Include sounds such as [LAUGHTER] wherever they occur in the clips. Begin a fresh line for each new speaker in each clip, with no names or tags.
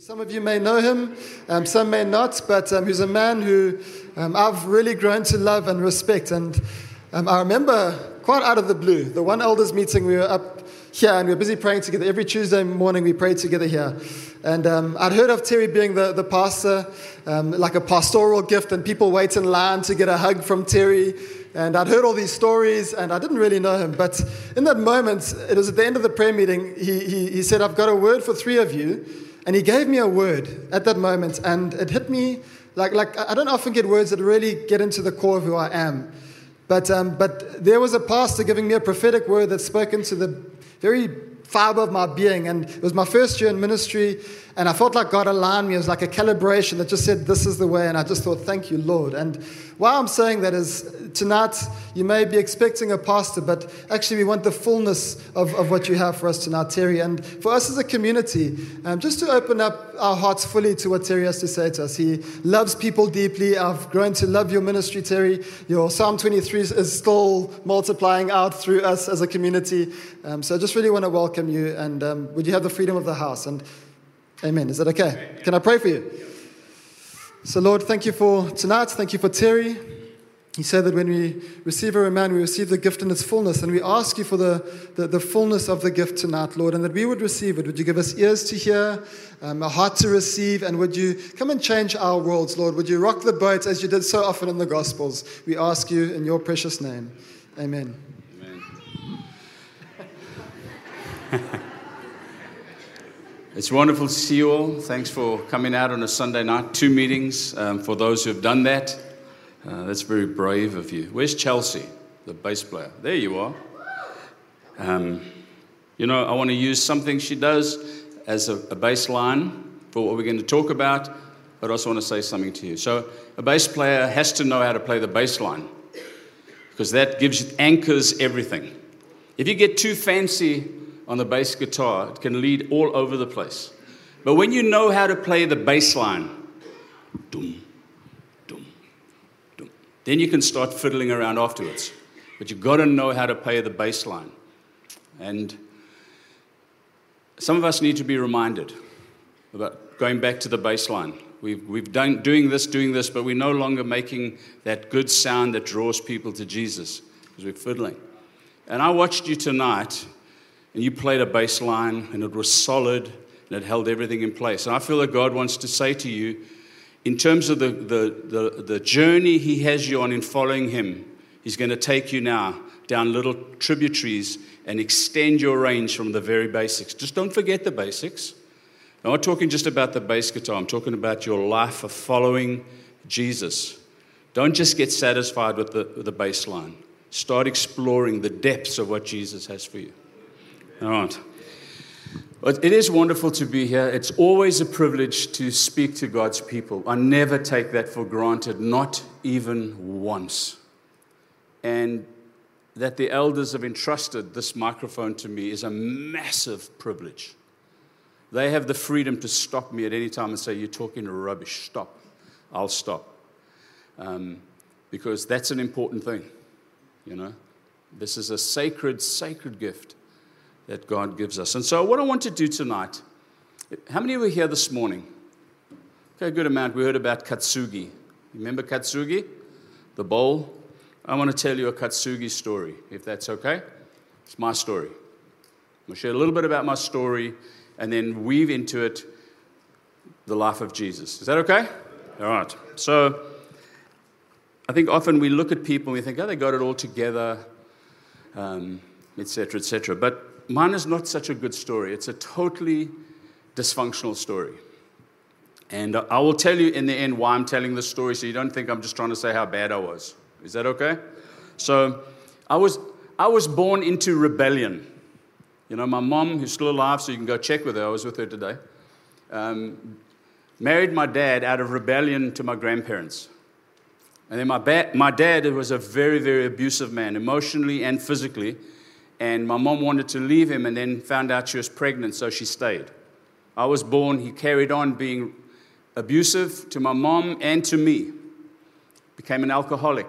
Some of you may know him, um, some may not, but um, he's a man who um, I've really grown to love and respect. And um, I remember quite out of the blue, the one elders meeting, we were up here and we were busy praying together. Every Tuesday morning we prayed together here. And um, I'd heard of Terry being the, the pastor, um, like a pastoral gift, and people wait in line to get a hug from Terry. And I'd heard all these stories, and I didn't really know him. But in that moment, it was at the end of the prayer meeting, he, he, he said, I've got a word for three of you. And he gave me a word at that moment, and it hit me like, like I don't often get words that really get into the core of who I am. But, um, but there was a pastor giving me a prophetic word that spoke into the very fiber of my being. And it was my first year in ministry, and I felt like God aligned me. It was like a calibration that just said, This is the way. And I just thought, Thank you, Lord. And why I'm saying that is tonight you may be expecting a pastor, but actually we want the fullness of, of what you have for us tonight, Terry. And for us as a community, um, just to open up our hearts fully to what Terry has to say to us. He loves people deeply. I've grown to love your ministry, Terry. Your Psalm 23 is still multiplying out through us as a community. Um, so I just really want to welcome you. And um, would you have the freedom of the house? And amen. Is that okay? Can I pray for you? So, Lord, thank you for tonight. Thank you for Terry. He said that when we receive a remand, we receive the gift in its fullness. And we ask you for the, the, the, fullness of the gift tonight, Lord, and that we would receive it. Would you give us ears to hear, um, a heart to receive, and would you come and change our worlds, Lord? Would you rock the boat as you did so often in the Gospels? We ask you in your precious name. Amen.
Amen. [LAUGHS] It's wonderful to see you all. Thanks for coming out on a Sunday night. Two meetings um, for those who have done that. Uh, that's very brave of you. Where's Chelsea, the bass player? There you are. Um, you know, I want to use something she does as a, a bass line for what we're going to talk about, but I also want to say something to you. So, a bass player has to know how to play the bass line because that gives anchors everything. If you get too fancy on the bass guitar, it can lead all over the place. But when you know how to play the bass line, dum, dum, dum, then you can start fiddling around afterwards. But you've got to know how to play the bass line. And some of us need to be reminded about going back to the bass line. We've, we've done doing this, doing this, but we're no longer making that good sound that draws people to Jesus because we're fiddling. And I watched you tonight and you played a bass line and it was solid and it held everything in place. And I feel that God wants to say to you, in terms of the, the, the, the journey He has you on in following Him, He's going to take you now down little tributaries and extend your range from the very basics. Just don't forget the basics. I'm not talking just about the bass guitar, I'm talking about your life of following Jesus. Don't just get satisfied with the, the bass line. Start exploring the depths of what Jesus has for you. All right. But it is wonderful to be here. It's always a privilege to speak to God's people. I never take that for granted, not even once. And that the elders have entrusted this microphone to me is a massive privilege. They have the freedom to stop me at any time and say, You're talking rubbish. Stop. I'll stop. Um, because that's an important thing, you know. This is a sacred, sacred gift that God gives us. And so, what I want to do tonight, how many were here this morning? Okay, good amount. We heard about Kintsugi. Remember Kintsugi? The bowl? I want to tell you a Kintsugi story, if that's okay. It's my story. I'll share a little bit about my story and then weave into it the life of Jesus. Is that okay? All right. So, I think often we look at people and we think, oh, they got it all together, etc., um, etc. Et but mine is not such a good story. It's a totally dysfunctional story. And I will tell you in the end why I'm telling this story so you don't think I'm just trying to say how bad I was. Is that okay? So I was, I was born into rebellion. You know, my mom, who's still alive, so you can go check with her, I was with her today, um, married my dad out of rebellion to my grandparents. And then my, ba- my dad was a very, very abusive man, emotionally and physically and my mom wanted to leave him and then found out she was pregnant, so she stayed. I was born, he carried on being abusive to my mom and to me. Became an alcoholic.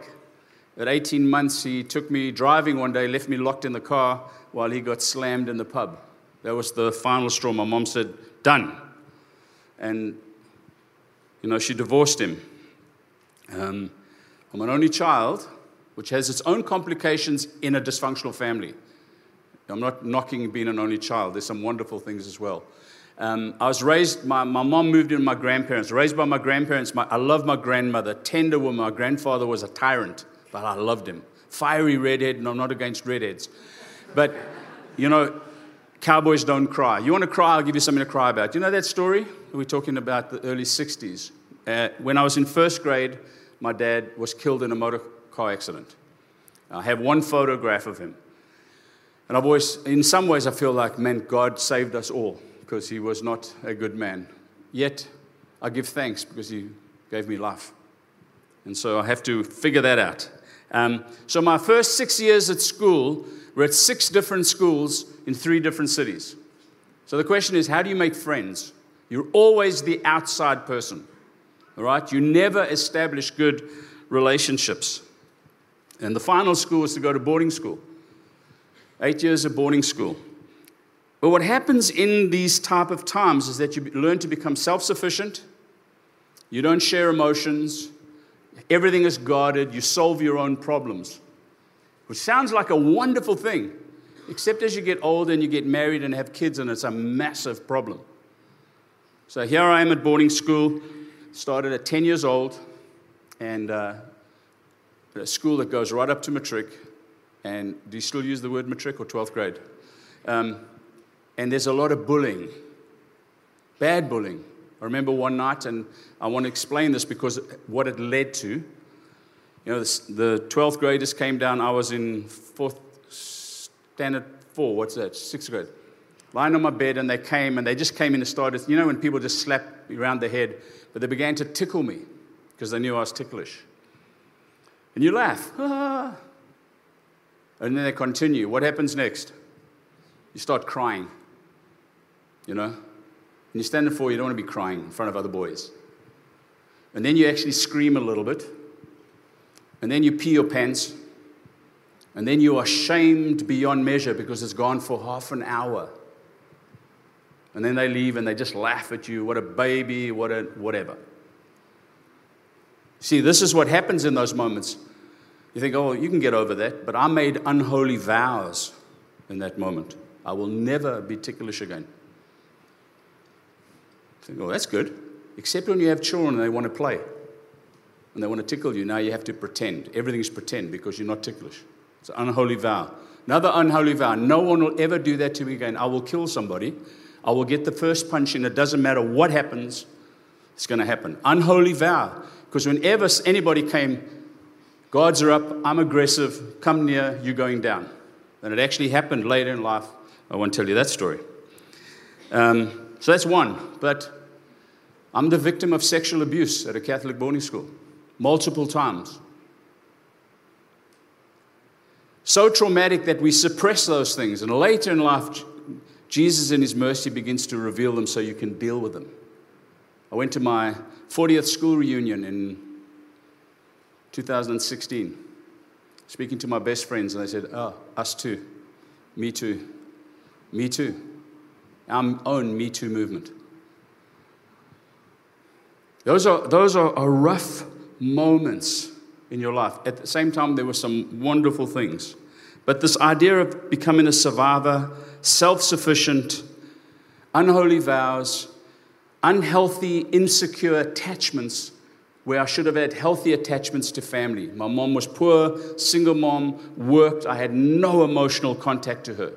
At 18 months, he took me driving one day, left me locked in the car while he got slammed in the pub. That was the final straw. My mom said, Done. And, you know, she divorced him. Um, I'm an only child, which has its own complications in a dysfunctional family. I'm not knocking being an only child, there's some wonderful things as well. Um, I was raised, my, my mom moved in with my grandparents, raised by my grandparents. My, I love my grandmother, tender woman. My grandfather was a tyrant, but I loved him. Fiery redhead, and I'm not against redheads. But, you know, cowboys don't cry. You want to cry, I'll give you something to cry about. Do You know that story? We're talking about the early 60s. Uh, when I was in first grade, my dad was killed in a motor car accident. I have one photograph of him. And I've always, in some ways, I feel like, man, God saved us all because he was not a good man. Yet, I give thanks because he gave me life. And so I have to figure that out. Um, so, my first six years at school were at six different schools in three different cities. So, the question is how do you make friends? You're always the outside person, all right? You never establish good relationships. And the final school was to go to boarding school. Eight years of boarding school. But what happens in these type of times is that you learn to become self-sufficient. You don't share emotions. Everything is guarded. You solve your own problems, which sounds like a wonderful thing, except as you get older and you get married and have kids, and it's a massive problem. So here I am at boarding school, started at 10 years old, and uh, a school that goes right up to matric. And do you still use the word matric or 12th grade? Um, and there's a lot of bullying, bad bullying. I remember one night, and I want to explain this because what it led to. You know, the 12th graders came down. I was in fourth standard four. What's that? Sixth grade. Lying on my bed, and they came, and they just came in and started. You know, when people just slap around the head, but they began to tickle me because they knew I was ticklish. And you laugh. [LAUGHS] And then they continue. What happens next? You start crying you know? And you stand in for, you don't want to be crying in front of other boys. And then you actually scream a little bit. And then you pee your pants. And then you are shamed beyond measure because it's gone for half an hour. And then they leave and they just laugh at you. What a baby, what a whatever. See, this is what happens in those moments. You think, oh, you can get over that. But I made unholy vows in that moment. I will never be ticklish again. Think, oh, that's good. Except when you have children and they want to play and they want to tickle you. Now you have to pretend. Everything's pretend because you're not ticklish. It's an unholy vow. Another unholy vow. No one will ever do that to me again. I will kill somebody. I will get the first punch in. It doesn't matter what happens, it's going to happen. Unholy vow. Because whenever anybody came, guards are up, I'm aggressive, come near, you're going down. And it actually happened later in life. I won't tell you that story. Um, so that's one. But I'm the victim of sexual abuse at a Catholic boarding school multiple times. So traumatic that we suppress those things. And later in life, Jesus, in His mercy, begins to reveal them so you can deal with them. I went to my 40th school reunion in 2016, speaking to my best friends, and they said, Oh, us too. Me too. Me too. Our own Me Too movement. Those are, those are, are rough moments in your life. At the same time, there were some wonderful things. But this idea of becoming a survivor, self sufficient, unholy vows, unhealthy, insecure attachments, where I should have had healthy attachments to family. My mom was poor, single mom, worked. I had no emotional contact to her.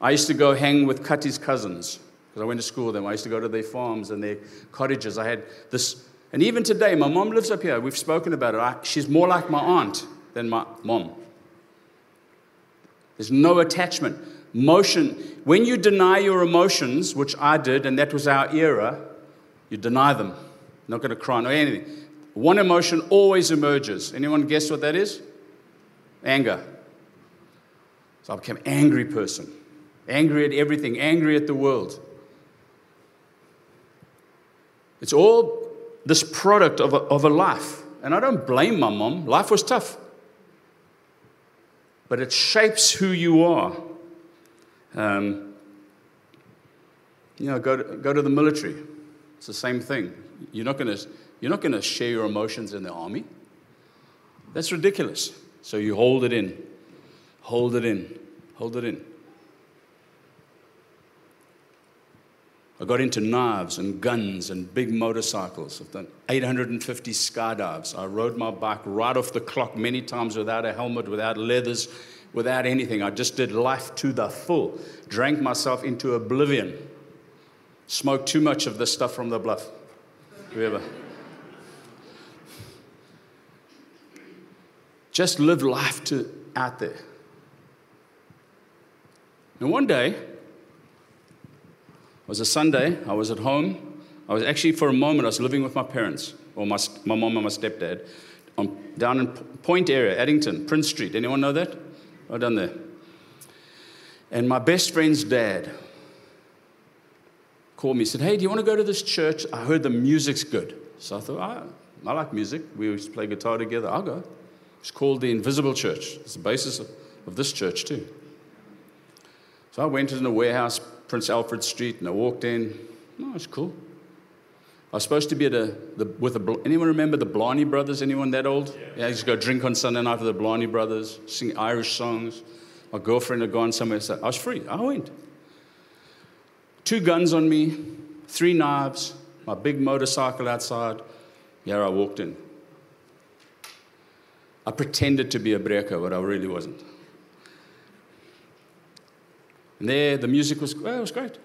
I used to go hang with Cutty's cousins because I went to school with them. I used to go to their farms and their cottages. I had this, and even today, my mom lives up here. We've spoken about it. I, she's more like my aunt than my mom. There's no attachment. Motion, when you deny your emotions, which I did, and that was our era, you deny them. Not going to cry or anything. One emotion always emerges. Anyone guess what that is? Anger. So I became an angry person, angry at everything, angry at the world. It's all this product of a, of a life. And I don't blame my mom. Life was tough. But it shapes who you are. Um, you know, go to, go to the military. It's the same thing. You're not going to you're not going to share your emotions in the army. That's ridiculous. So you hold it in. Hold it in. Hold it in. I got into knives and guns and big motorcycles. I've done 850 skydives. I rode my bike right off the clock many times without a helmet, without leathers, without anything. I just did life to the full. Drank myself into oblivion. Smoked too much of this stuff from the bluff. Whoever. Just live life to out there. And one day, it was a Sunday, I was at home. I was actually, for a moment, I was living with my parents, or my, my mom and my stepdad, on, down in Point area, Addington, Prince Street. Anyone know that? Right down there. And my best friend's dad called me, said, Hey, do you want to go to this church? I heard the music's good. So I thought, I, I like music. We used to play guitar together. I'll go. It's called the Invisible Church. It's the basis of, of this church, too. So I went in the warehouse, Prince Alfred Street, and I walked in. Oh, it's cool. I was supposed to be at a, the, with a, anyone remember the Blarney Brothers? Anyone that old? Yeah, yeah I used to go drink on Sunday night with the Blarney Brothers, sing Irish songs. My girlfriend had gone somewhere, so I was free. I went. Two guns on me, three knives, my big motorcycle outside. Yeah, I walked in. I pretended to be a breaker, but I really wasn't. And there, the music was, well, it was great.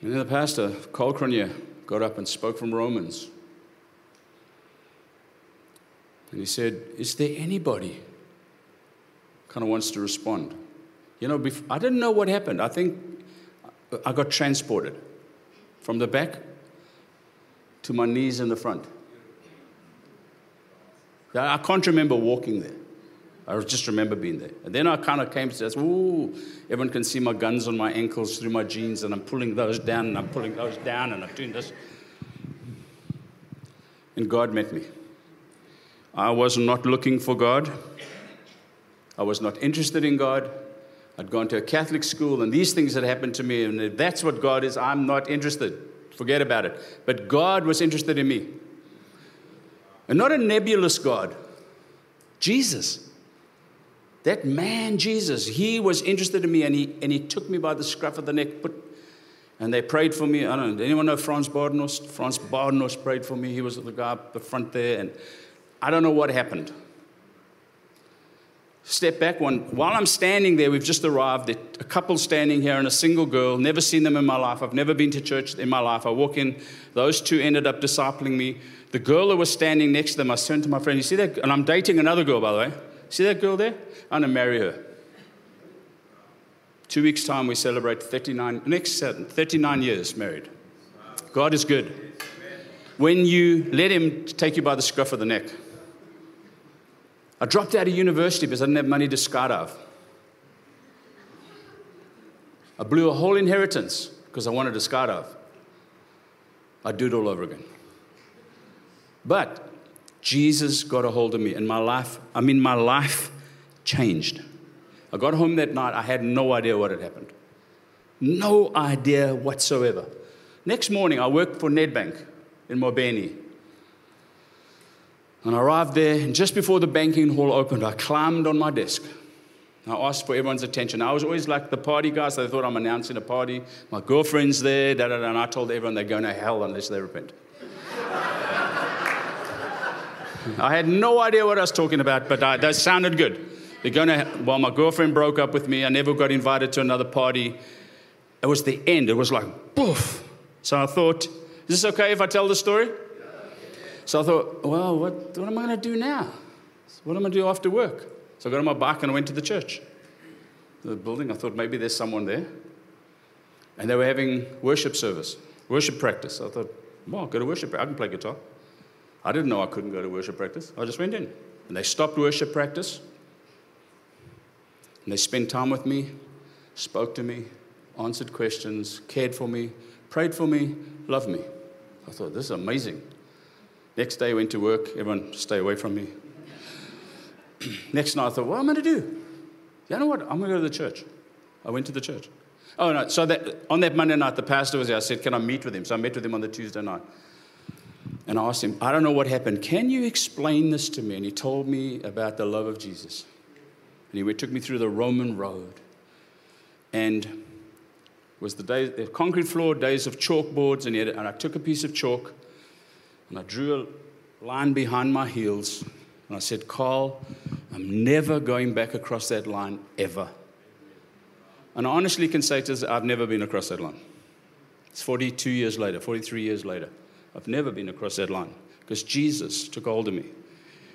And then the pastor, Carl Cronier, got up and spoke from Romans. And he said, Is there anybody kind of wants to respond? You know, I didn't know what happened. I think I got transported from the back to my knees in the front. I can't remember walking there. I just remember being there. And then I kind of came to this, ooh, everyone can see my guns on my ankles through my jeans, and I'm pulling those down, and I'm pulling those down, and I'm doing this. And God met me. I was not looking for God. I was not interested in God. I'd gone to a Catholic school, and these things had happened to me, and if that's what God is, I'm not interested. Forget about it. But God was interested in me. And not a nebulous God, Jesus. That man, Jesus, he was interested in me and he, and he took me by the scruff of the neck, put, and they prayed for me. I don't know, anyone know Franz Bardenhorst? Franz Bardenhorst prayed for me. He was the guy up the front there, and I don't know what happened. Step back one. While I'm standing there, we've just arrived. A couple standing here and a single girl. Never seen them in my life. I've never been to church in my life. I walk in. Those two ended up discipling me. The girl who was standing next to them, I turned to my friend, You see that? And I'm dating another girl, by the way. See that girl there? I'm going to marry her. Two weeks' time, we celebrate 39, next 39 years married. God is good. When you let Him take you by the scruff of the neck. I dropped out of university because I didn't have money to skydive. I blew a whole inheritance because I wanted to skydive. I'd do it all over again. But Jesus got a hold of me, and my life, I mean, my life changed. I got home that night, I had no idea what had happened. No idea whatsoever. Next morning, I worked for Nedbank in Mobeni. And I arrived there, and just before the banking hall opened, I climbed on my desk. I asked for everyone's attention. I was always like the party guy, so they thought I'm announcing a party. My girlfriend's there, da, da, da, and I told everyone they're going to hell unless they repent. I had no idea what I was talking about, but I, that sounded good. They're going to, well, my girlfriend broke up with me. I never got invited to another party. It was the end. It was like, poof. So I thought, is this okay if I tell the story? So I thought, well, what, what am I going to do now? What am I going to do after work? So I got on my bike and I went to the church, the building. I thought maybe there's someone there. And they were having worship service, worship practice. I thought, well, I'll go to worship. I can play guitar. I didn't know I couldn't go to worship practice. I just went in. And they stopped worship practice. And they spent time with me, spoke to me, answered questions, cared for me, prayed for me, loved me. I thought, this is amazing. Next day, I went to work. Everyone, stay away from me. [CLEARS THROAT] Next night, I thought, what am I going to do? You know what? I'm going to go to the church. I went to the church. Oh, no. So that, on that Monday night, the pastor was there. I said, Can I meet with him? So I met with him on the Tuesday night. And I asked him, I don't know what happened. Can you explain this to me? And he told me about the love of Jesus. And he took me through the Roman road. And was the day, the concrete floor, days of chalkboards, and, had, and I took a piece of chalk and I drew a line behind my heels. And I said, Carl, I'm never going back across that line ever. And I honestly can say to this, I've never been across that line. It's 42 years later, 43 years later. I've never been across that line because Jesus took hold of me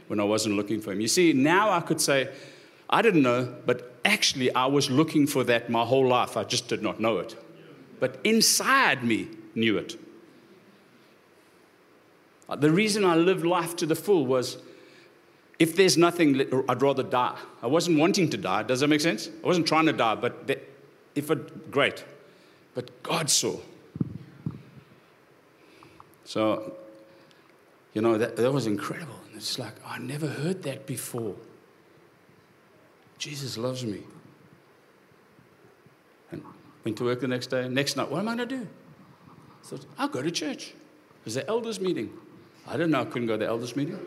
when I wasn't looking for him. You see, now I could say, I didn't know, but actually I was looking for that my whole life. I just did not know it. But inside me knew it. The reason I lived life to the full was if there's nothing, I'd rather die. I wasn't wanting to die. Does that make sense? I wasn't trying to die, but if it, great. But God saw. So, you know, that, that was incredible. And it's like, I never heard that before. Jesus loves me. And went to work the next day. Next night, what am I going to do? I thought, I'll go to church. There's the elders meeting. I didn't know I couldn't go to the elders meeting.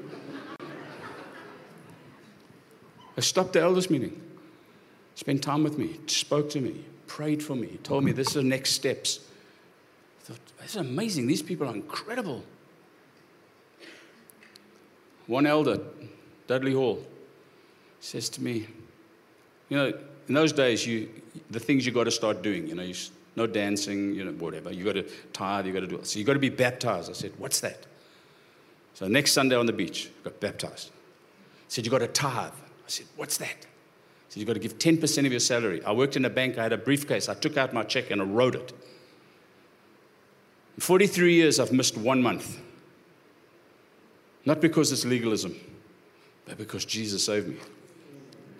I stopped the elders meeting, spent time with me, spoke to me, prayed for me, told me this is the next steps. I thought, this is amazing. These people are incredible. One elder, Dudley Hall, says to me, You know, in those days, you, the things you got to start doing, you know, you, no dancing, you know, whatever. You got to tithe, you got to do it. So you got to be baptized. I said, What's that? So next Sunday on the beach, I got baptized. Said, You got to tithe. I said, What's that? He said, You've got to give 10% of your salary. I worked in a bank, I had a briefcase. I took out my check and I wrote it. In 43 years, I've missed one month. Not because it's legalism, but because Jesus saved me.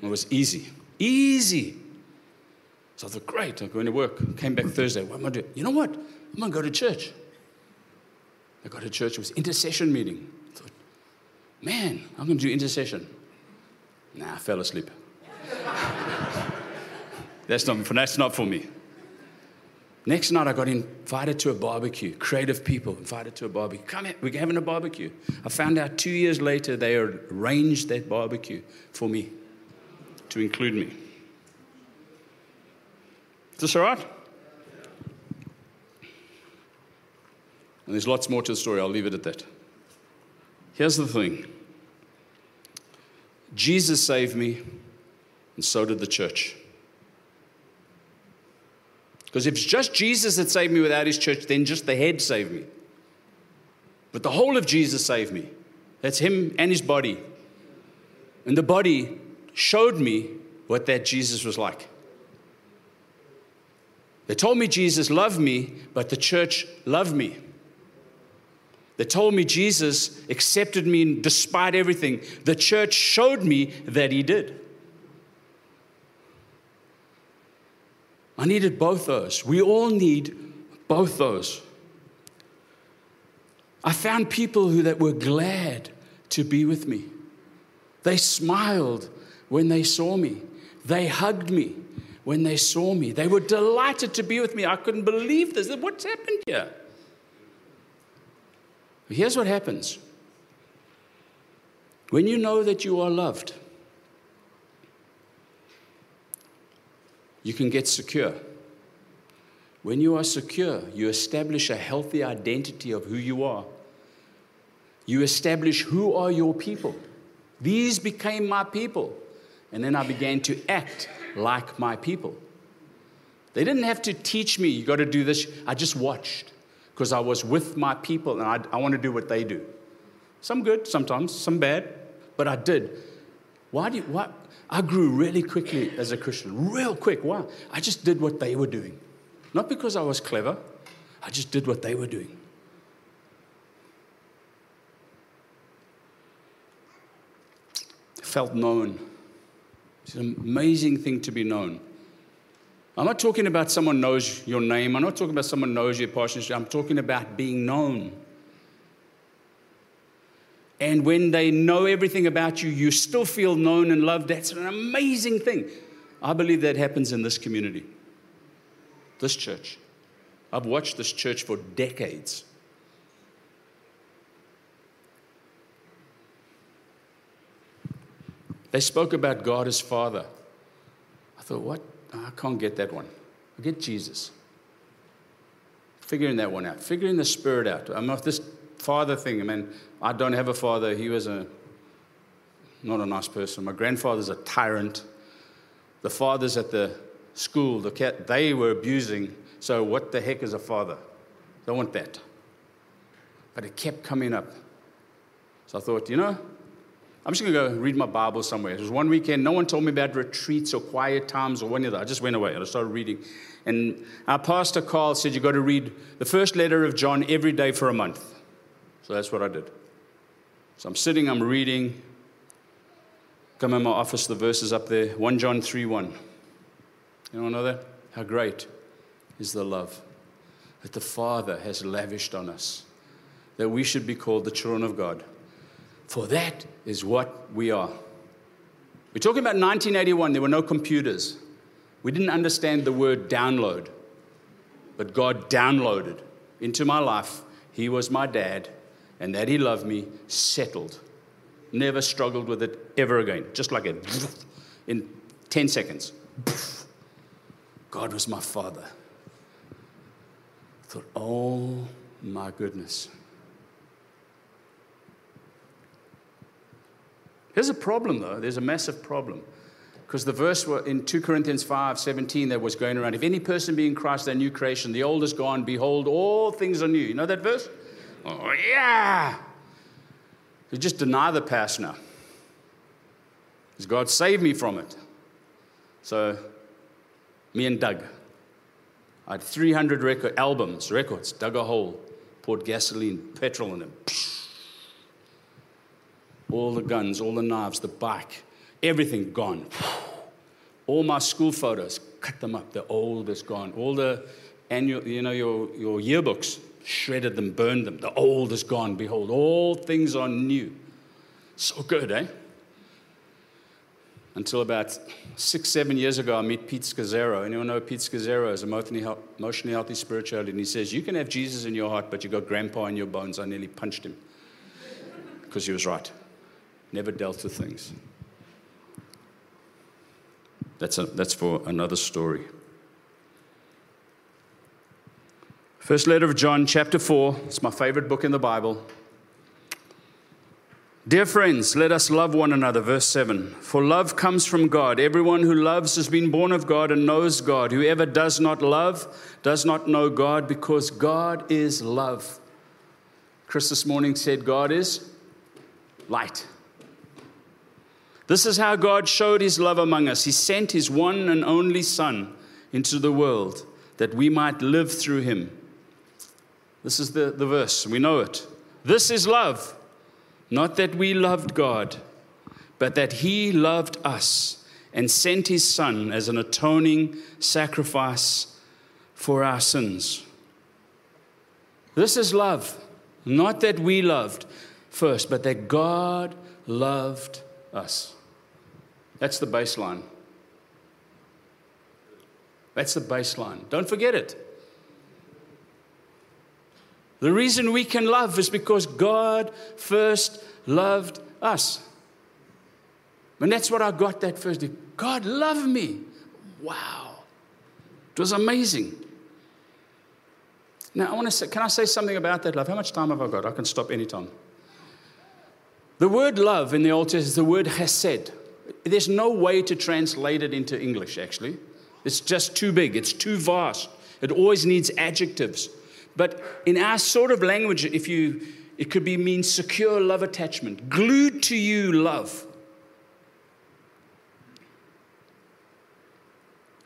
It was easy. Easy. So I thought, great, I'm going to work. Came back Thursday. What am I doing? You know what? I'm going to go to church. I got to church. It was intercession meeting. I thought, man, I'm going to do intercession. Nah, I fell asleep. [LAUGHS] that's, not, that's not for me. Next night, I got invited to a barbecue. Creative people invited to a barbecue. Come here, we're having a barbecue. I found out two years later they arranged that barbecue for me to include me. Is this all right? And there's lots more to the story. I'll leave it at that. Here's the thing Jesus saved me, and so did the church. Because if it's just Jesus that saved me without his church, then just the head saved me. But the whole of Jesus saved me. That's him and his body. And the body showed me what that Jesus was like. They told me Jesus loved me, but the church loved me. They told me Jesus accepted me despite everything. The church showed me that he did. I needed both those. We all need both those. I found people who that were glad to be with me. They smiled when they saw me. They hugged me when they saw me. They were delighted to be with me. I couldn't believe this. What's happened here? Here's what happens when you know that you are loved, you can get secure. When you are secure, you establish a healthy identity of who you are. You establish who are your people. These became my people. And then I began to act like my people. They didn't have to teach me, you got to do this. I just watched because I was with my people and I, I want to do what they do. Some good, sometimes, some bad, but I did. Why do you, why? I grew really quickly as a Christian, real quick. Why? I just did what they were doing. Not because I was clever, I just did what they were doing. Felt known. It's an amazing thing to be known. I'm not talking about someone knows your name. I'm not talking about someone knows your passion. I'm talking about being known. And when they know everything about you, you still feel known and loved. That's an amazing thing. I believe that happens in this community. This church. I've watched this church for decades. They spoke about God as Father. I thought, what? I can't get that one. I get Jesus. Figuring that one out, figuring the Spirit out. I'm not this father thing. I mean, I don't have a father. He was a not a nice person. My grandfather's a tyrant. The fathers at the school, the cat, they were abusing. So what the heck is a father? Don't want that. But it kept coming up. So I thought, you know, I'm just going to go read my Bible somewhere. It was one weekend. No one told me about retreats or quiet times or any of that. I just went away and I started reading. And our pastor, Carl, said, You've got to read the first letter of John every day for a month. So that's what I did. So I'm sitting, I'm reading. Come in my office, the verse is up there 1 John 3 1. You know that? How great is the love that the Father has lavished on us, that we should be called the children of God. For that is what we are. We're talking about 1981, there were no computers. We didn't understand the word download, but God downloaded into my life. He was my dad, and that He loved me, settled. Never struggled with it ever again. Just like it, [LAUGHS] in 10 seconds. [LAUGHS] God was my father. I thought, oh my goodness. Here's a problem, though. There's a massive problem. Because the verse in 2 Corinthians 5 17 that was going around if any person be in Christ, their new creation, the old is gone, behold, all things are new. You know that verse? Oh, yeah. You just deny the past now. Because God saved me from it. So, me and Doug, I had 300 record, albums, records, dug a hole, poured gasoline, petrol in them all the guns, all the knives, the bike, everything gone. All my school photos, cut them up. The old is gone. All the annual, you know, your, your yearbooks, shredded them, burned them. The old is gone. Behold, all things are new. So good, eh? Until about six, seven years ago, I met Pete Scazzero. Anyone know Pete Scazzero is emotionally healthy spirituality? And he says, You can have Jesus in your heart, but you got grandpa in your bones. I nearly punched him because he was right never dealt with things. That's, a, that's for another story. First letter of John, chapter 4. It's my favorite book in the Bible. Dear friends, let us love one another. Verse 7. For love comes from God. Everyone who loves has been born of God and knows God. Whoever does not love does not know God because God is love. Chris this morning said, God is light. This is how God showed his love among us. He sent his one and only Son into the world that we might live through him. This is the, the verse, we know it. This is love, not that we loved God, but that he loved us and sent his Son as an atoning sacrifice for our sins. This is love, not that we loved first, but that God loved us. That's the baseline. That's the baseline. Don't forget it. The reason we can love is because God first loved us. And that's what I got that first day. God loved me. Wow. It was amazing. Now, I want to say, can I say something about that love? How much time have I got? I can stop anytime. The word love in the Old Testament is the word hesed. There's no way to translate it into English, actually. It's just too big, it's too vast. It always needs adjectives. But in our sort of language, if you, it could be mean secure love attachment, glued to you love.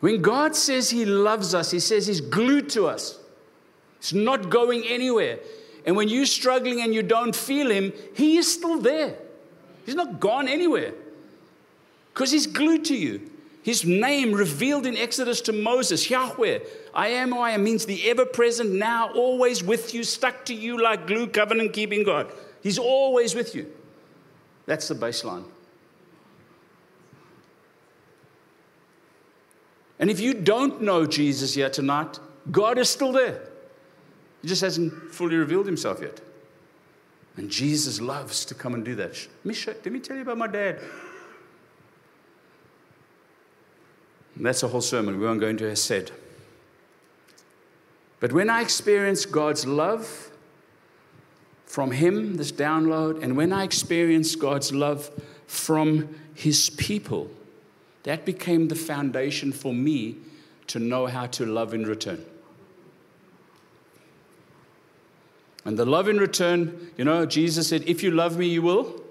When God says He loves us, He says He's glued to us. It's not going anywhere. And when you're struggling and you don't feel Him, He is still there. He's not gone anywhere because He's glued to you. His name revealed in Exodus to Moses, Yahweh, I am who I am, means the ever present, now, always with you, stuck to you like glue, covenant keeping God. He's always with you. That's the baseline. And if you don't know Jesus yet tonight, God is still there. He just hasn't fully revealed himself yet. And Jesus loves to come and do that. Me, let me tell you about my dad. And that's a whole sermon. We won't go into said. But when I experience God's love from Him, this download, and when I experience God's love from His people, that became the foundation for me to know how to love in return. And the love in return, you know, Jesus said, If you love me, you will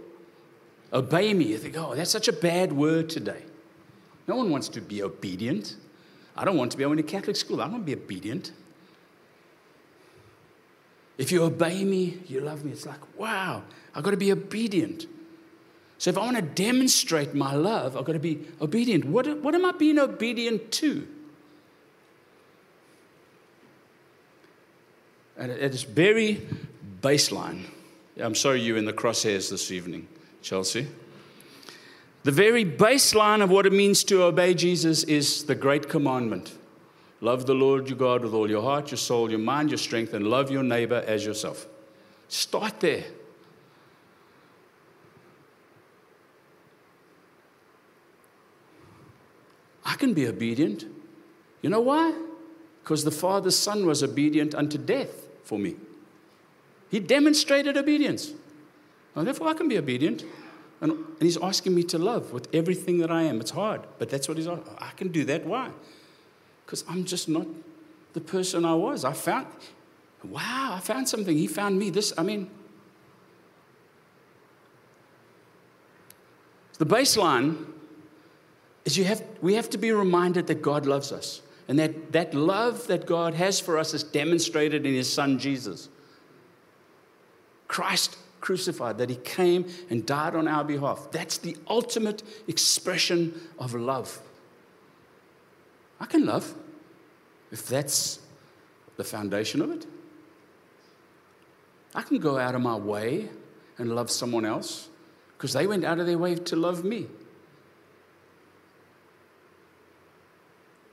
obey me. You think, oh, that's such a bad word today. No one wants to be obedient. I don't want to be. I went to Catholic school. I don't want to be obedient. If you obey me, you love me. It's like, wow, I've got to be obedient. So if I want to demonstrate my love, I've got to be obedient. What, what am I being obedient to? At its very baseline, I'm sorry you're in the crosshairs this evening, Chelsea. The very baseline of what it means to obey Jesus is the great commandment love the Lord your God with all your heart, your soul, your mind, your strength, and love your neighbor as yourself. Start there. I can be obedient. You know why? Because the Father's Son was obedient unto death for me. He demonstrated obedience. And therefore, I can be obedient. And, and, he's asking me to love with everything that I am. It's hard, but that's what he's asking. I can do that. Why? Because I'm just not the person I was. I found, wow, I found something. He found me. This, I mean, the baseline is you have, we have to be reminded that God loves us. And that, that love that God has for us is demonstrated in his son Jesus. Christ crucified, that he came and died on our behalf. That's the ultimate expression of love. I can love if that's the foundation of it. I can go out of my way and love someone else because they went out of their way to love me.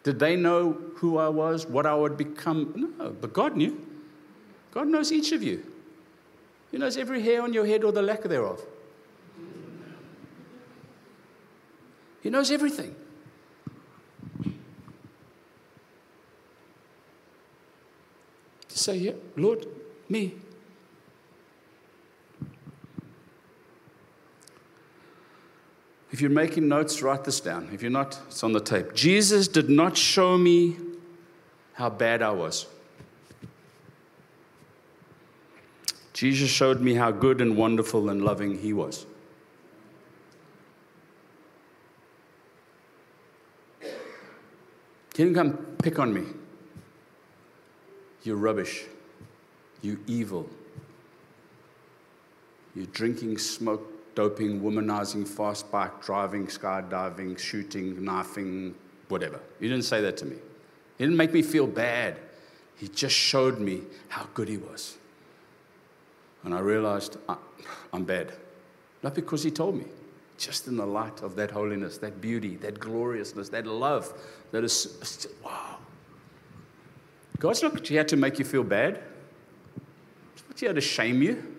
Did they know who I was, what I would become? No, but God knew. God knows each of you. He knows every hair on your head or the lack thereof. He knows everything. Say, yeah, Lord, me. If you're making notes, write this down. If you're not, it's on the tape. Jesus did not show me how bad I was. Jesus showed me how good and wonderful and loving He was. He didn't come pick on me. You're rubbish. You evil. You're drinking smoke doping, womanizing, fast bike driving, skydiving, shooting, knifing, whatever. He didn't say that to me. He didn't make me feel bad. He just showed me how good he was. And I realized I'm bad. Not because he told me, just in the light of that holiness, that beauty, that gloriousness, that love that is, wow. God's not here to make you feel bad. He's not here to shame you.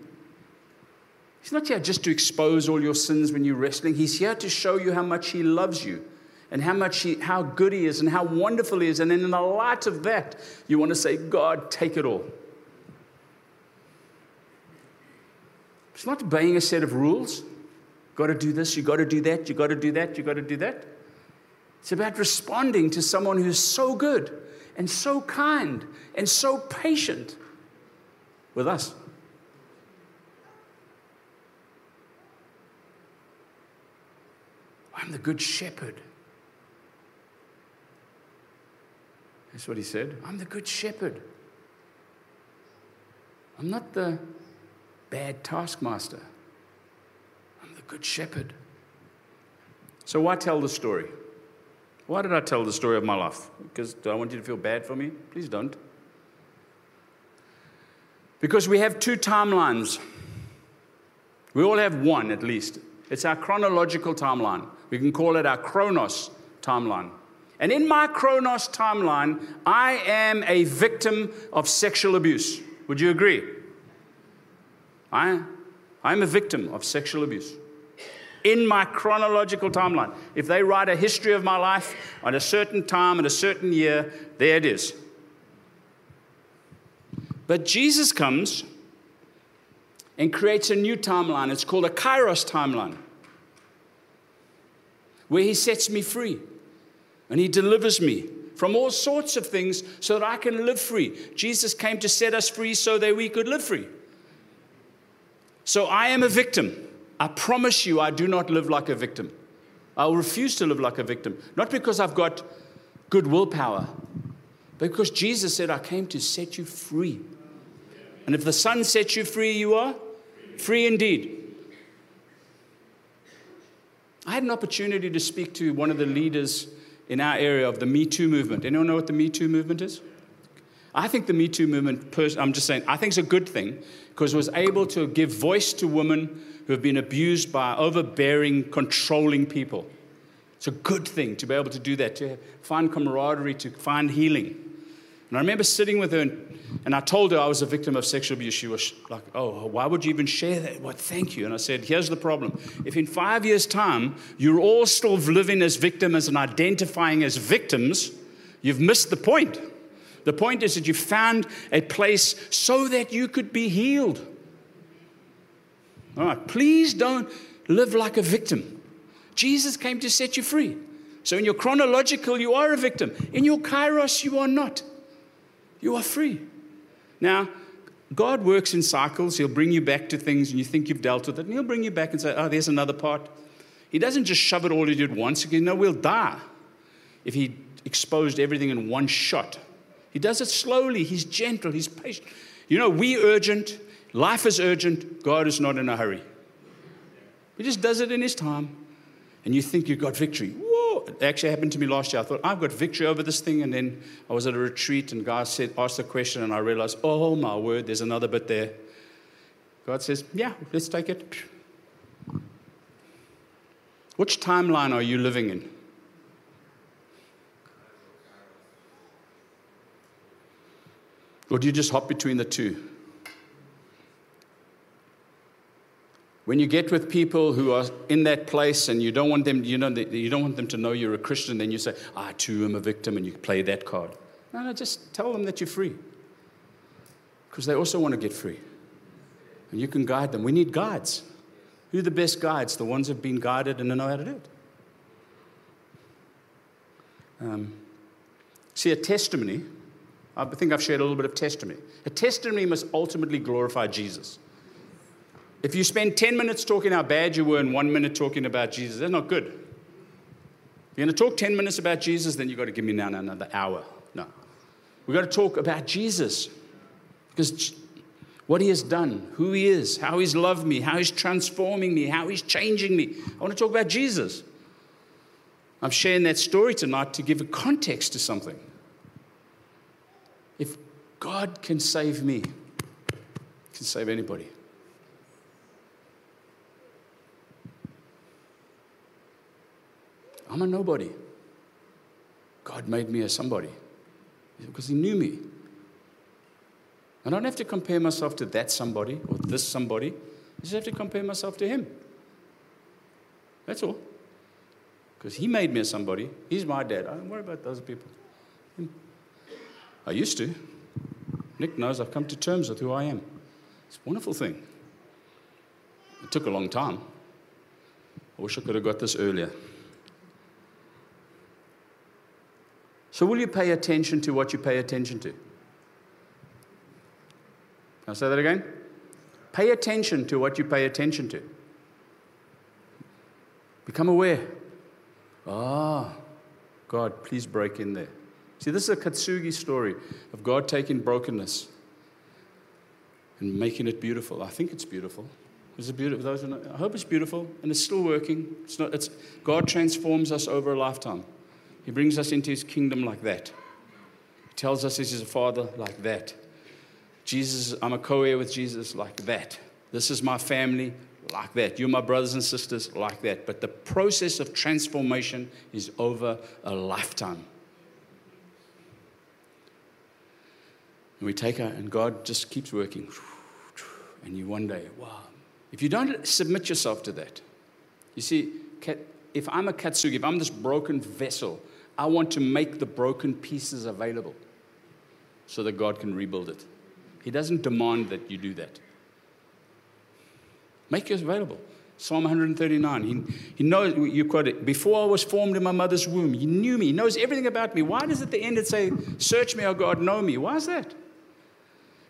He's not here just to expose all your sins when you're wrestling. He's here to show you how much He loves you and how much he, how good He is and how wonderful He is. And then in the light of that, you want to say, God, take it all. It's not obeying a set of rules. Got to do this, you got to do that, you got to do that, you got to do that. It's about responding to someone who's so good and so kind and so patient with us. I'm the good shepherd. That's what he said. I'm the good shepherd. I'm not the bad taskmaster. I'm the good shepherd. So, why tell the story? Why did I tell the story of my life? Because do I want you to feel bad for me? Please don't. Because we have two timelines. We all have one at least. It's our chronological timeline. We can call it our chronos timeline. And in my Chronos timeline, I am a victim of sexual abuse. Would you agree? I, I'm a victim of sexual abuse. In my chronological timeline. If they write a history of my life at a certain time, at a certain year, there it is. But Jesus comes and creates a new timeline. It's called a Kairos timeline, where he sets me free and he delivers me from all sorts of things so that I can live free. Jesus came to set us free so that we could live free. So I am a victim. I promise you, I do not live like a victim. I will refuse to live like a victim. Not because I've got good willpower, but because Jesus said, I came to set you free. And if the Son sets you free, you are free indeed. I had an opportunity to speak to one of the leaders in our area of the Me Too movement. Anyone know what the Me Too movement is? I think the Me Too movement, I'm just saying, I think it's a good thing because it was able to give voice to women who have been abused by overbearing, controlling people. It's a good thing to be able to do that, to find camaraderie, to find healing. And I remember sitting with her and, and, I told her I was a victim of sexual abuse. She was like, Oh, why would you even share that? Well, thank you. And I said, Here's the problem. If in five years' time you're all still living as victims and identifying as victims, you've missed the point. The point is that you found a place so that you could be healed. All right, please don't live like a victim. Jesus came to set you free. So in your chronological, you are a victim. In your kairos, you are not. You are free. Now, God works in cycles. He'll bring you back to things and you think you've dealt with it, and He'll bring you back and say, Oh, there's another part. He doesn't just shove it all into it once. Because, you know, we'll die if He exposed everything in one shot. He does it slowly. He's gentle. He's patient. You know, we urgent. Life is urgent. God is not in a hurry. He just does it in His time. And you think you've got victory. It actually happened to me last year. I thought, I've got victory over this thing. And then I was at a retreat and God said, asked a question, and I realized, oh my word, there's another bit there. God says, yeah, let's take it. Which timeline are you living in? Or do you just hop between the two? When you get with people who are in that place and you don't want them, you know, you don't want them to know you're a Christian, then you say, I too am a victim, and you play that card. No, no, just tell them that you're free. Because they also want to get free. And you can guide them. We need guides. Who are the best guides? The ones who've been guided and know how to do it. Um, see, a testimony, I think I've shared a little bit of testimony. A testimony must ultimately glorify Jesus. If you spend 10 minutes talking how bad you were and one minute talking about Jesus, that's not good. If you're going to talk 10 minutes about Jesus, then you've got to give me now another hour. No. We've got to talk about Jesus. Because what he has done, who he is, how he's loved me, how he's transforming me, how he's changing me. I want to talk about Jesus. I'm sharing that story tonight to give a context to something. If God can save me, can save anybody. I'm a nobody. God made me a somebody because He knew me. I don't have to compare myself to that somebody or this somebody. I just have to compare myself to Him. That's all. Because He made me a somebody. He's my dad. I don't worry about those people. I used to. Nick knows I've come to terms with who I am. It's a wonderful thing. It took a long time. I wish I could have got this earlier. So, will you pay attention to what you pay attention to? I'll say that again. Pay attention to what you pay attention to. Become aware. Ah, God, please break in there. See, this is a Kintsugi story of God taking brokenness and making it beautiful. I think it's beautiful. Is it beautiful? Those I hope it's beautiful and it's still working. It's not, it's, God transforms us over a lifetime. He brings us into his kingdom like that. He tells us he's a father like that. Jesus, I'm a co heir with Jesus like that. This is my family like that. You're my brothers and sisters like that. But the process of transformation is over a lifetime. And we take her, and God just keeps working. And you one day, wow. If you don't submit yourself to that, you see, if I'm a kintsugi, if I'm this broken vessel, I want to make the broken pieces available so that God can rebuild it. He doesn't demand that you do that. Make it available. Psalm 139. He, he knows, you quote it, before I was formed in my mother's womb, He knew me. He knows everything about me. Why does at the end it say, Search me, O God, know me? Why is that?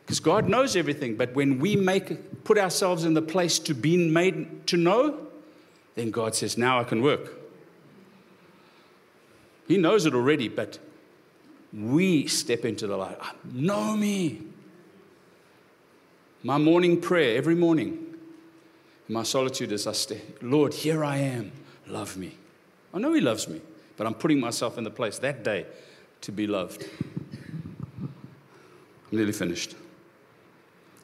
Because God knows everything. But when we make, put ourselves in the place to be made to know, then God says, Now I can work. He knows it already, but we step into the light. Ah, know me. My morning prayer every morning my solitude is I stay, Lord, here I am. Love me. I know He loves me, but I'm putting myself in the place that day to be loved. I'm nearly finished.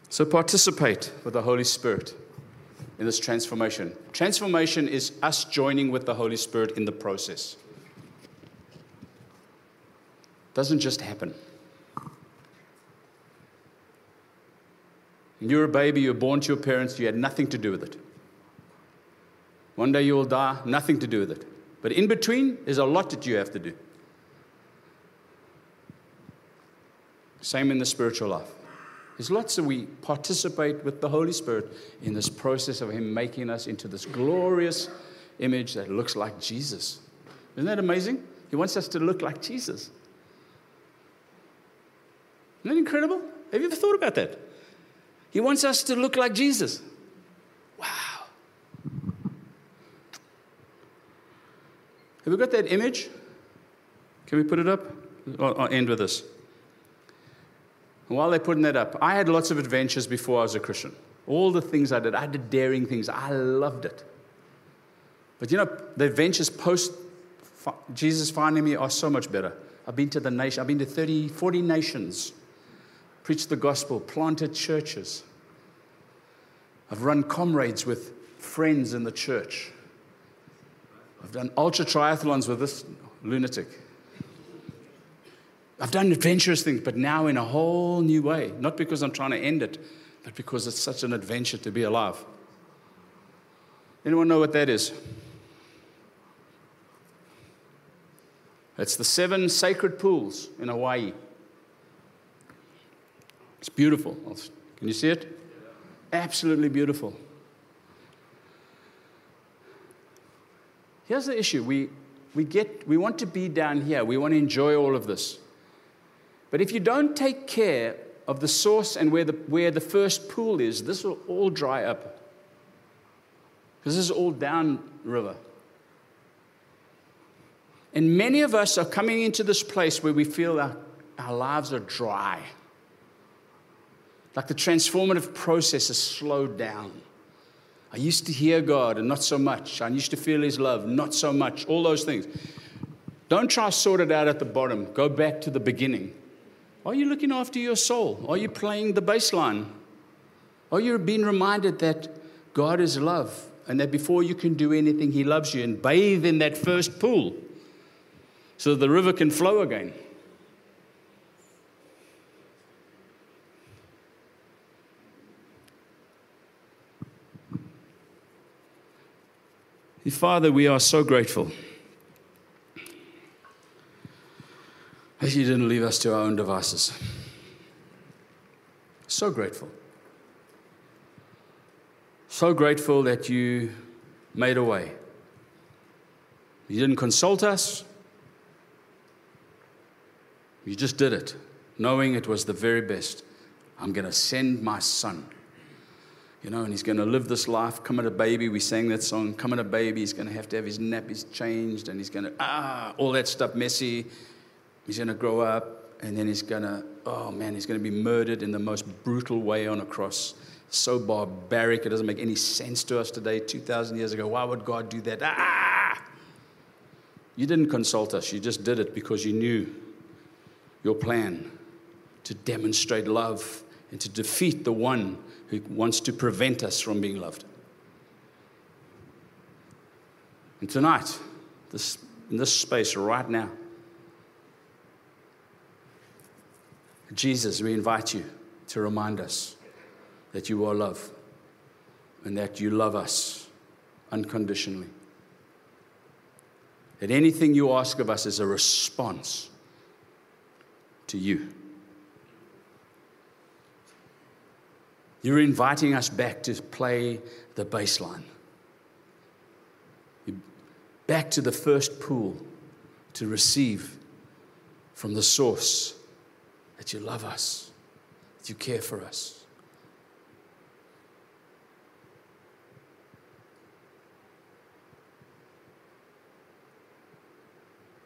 So participate with the Holy Spirit in this transformation. Transformation is us joining with the Holy Spirit in the process. Doesn't just happen. You're a baby, you're born to your parents, you had nothing to do with it. One day you will die, nothing to do with it. But in between, there's a lot that you have to do. Same in the spiritual life. There's lots that we participate with the Holy Spirit in this process of Him making us into this glorious image that looks like Jesus. Isn't that amazing? He wants us to look like Jesus. Isn't that incredible? Have you ever thought about that? He wants us to look like Jesus. Wow. Have we got that image? Can we put it up? I'll, I'll end with this. while they're putting that up, I had lots of adventures before I was a Christian. All the things I did, I did daring things. I loved it. But you know, the adventures post Jesus finding me are so much better. I've been to the nation, I've been to 30, 40 nations preached the gospel, planted churches. I've run comrades with friends in the church. I've done ultra triathlons with this lunatic. I've done adventurous things, but now in a whole new way. Not because I'm trying to end it, but because it's such an adventure to be alive. Anyone know what that is? It's the seven sacred pools in Hawaii. It's beautiful. Can you see it? Absolutely beautiful. Here's the issue we, we, get, we want to be down here, we want to enjoy all of this. But if you don't take care of the source and where the, where the first pool is, this will all dry up. Because this is all downriver. And many of us are coming into this place where we feel our, our lives are dry. Like the transformative process has slowed down. I used to hear God and not so much. I used to feel His love, not so much. All those things. Don't try to sort it out at the bottom. Go back to the beginning. Are you looking after your soul? Are you playing the bass line? Are you being reminded that God is love and that before you can do anything, He loves you and bathe in that first pool so the river can flow again? Father, we are so grateful that you didn't leave us to our own devices. So grateful. So grateful that you made a way. You didn't consult us, you just did it, knowing it was the very best. I'm going to send my son you know, and he's going to live this life. Come at a baby, we sang that song. Come at a baby, he's going to have to have his nappies changed, and he's going to, ah, all that stuff messy. He's going to grow up, and then he's going to, oh man, he's going to be murdered in the most brutal way on a cross. So barbaric, it doesn't make any sense to us today, 2,000 years ago. Why would God do that? Ah! You didn't consult us, you just did it because you knew your plan to demonstrate love and to defeat the one who wants to prevent us from being loved. And tonight, this, in this space right now, Jesus, we invite you to remind us that you are love and that you love us unconditionally. That anything you ask of us is a response to you. You're inviting us back to play the bass line. Back to the first pool to receive from the source that you love us, that you care for us.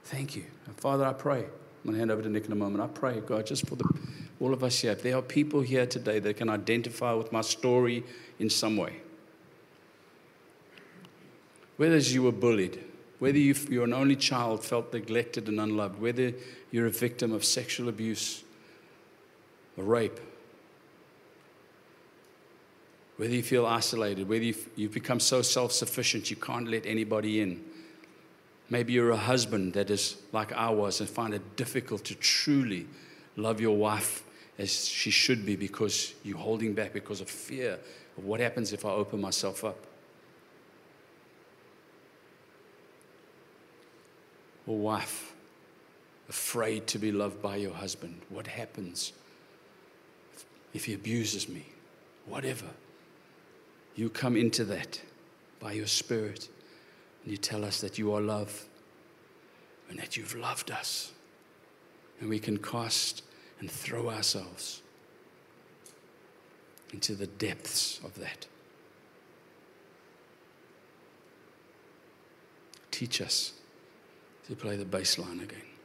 Thank you. And Father, I pray. I'm going to hand over to Nick in a moment. I pray, God, just for the, all of us here. If there are people here today that can identify with my story in some way, whether you were bullied, whether you, you're an only child, felt neglected and unloved, whether you're a victim of sexual abuse, or rape, whether you feel isolated, whether you've, you've become so self sufficient you can't let anybody in. Maybe you're a husband that is like I was and find it difficult to truly love your wife as she should be because you're holding back because of fear of what happens if I open myself up. Or wife, afraid to be loved by your husband. What happens if he abuses me? Whatever. You come into that by your spirit and you tell us that you are love and that you've loved us. And we can cast and throw ourselves into the depths of that. Teach us to play the bass line again.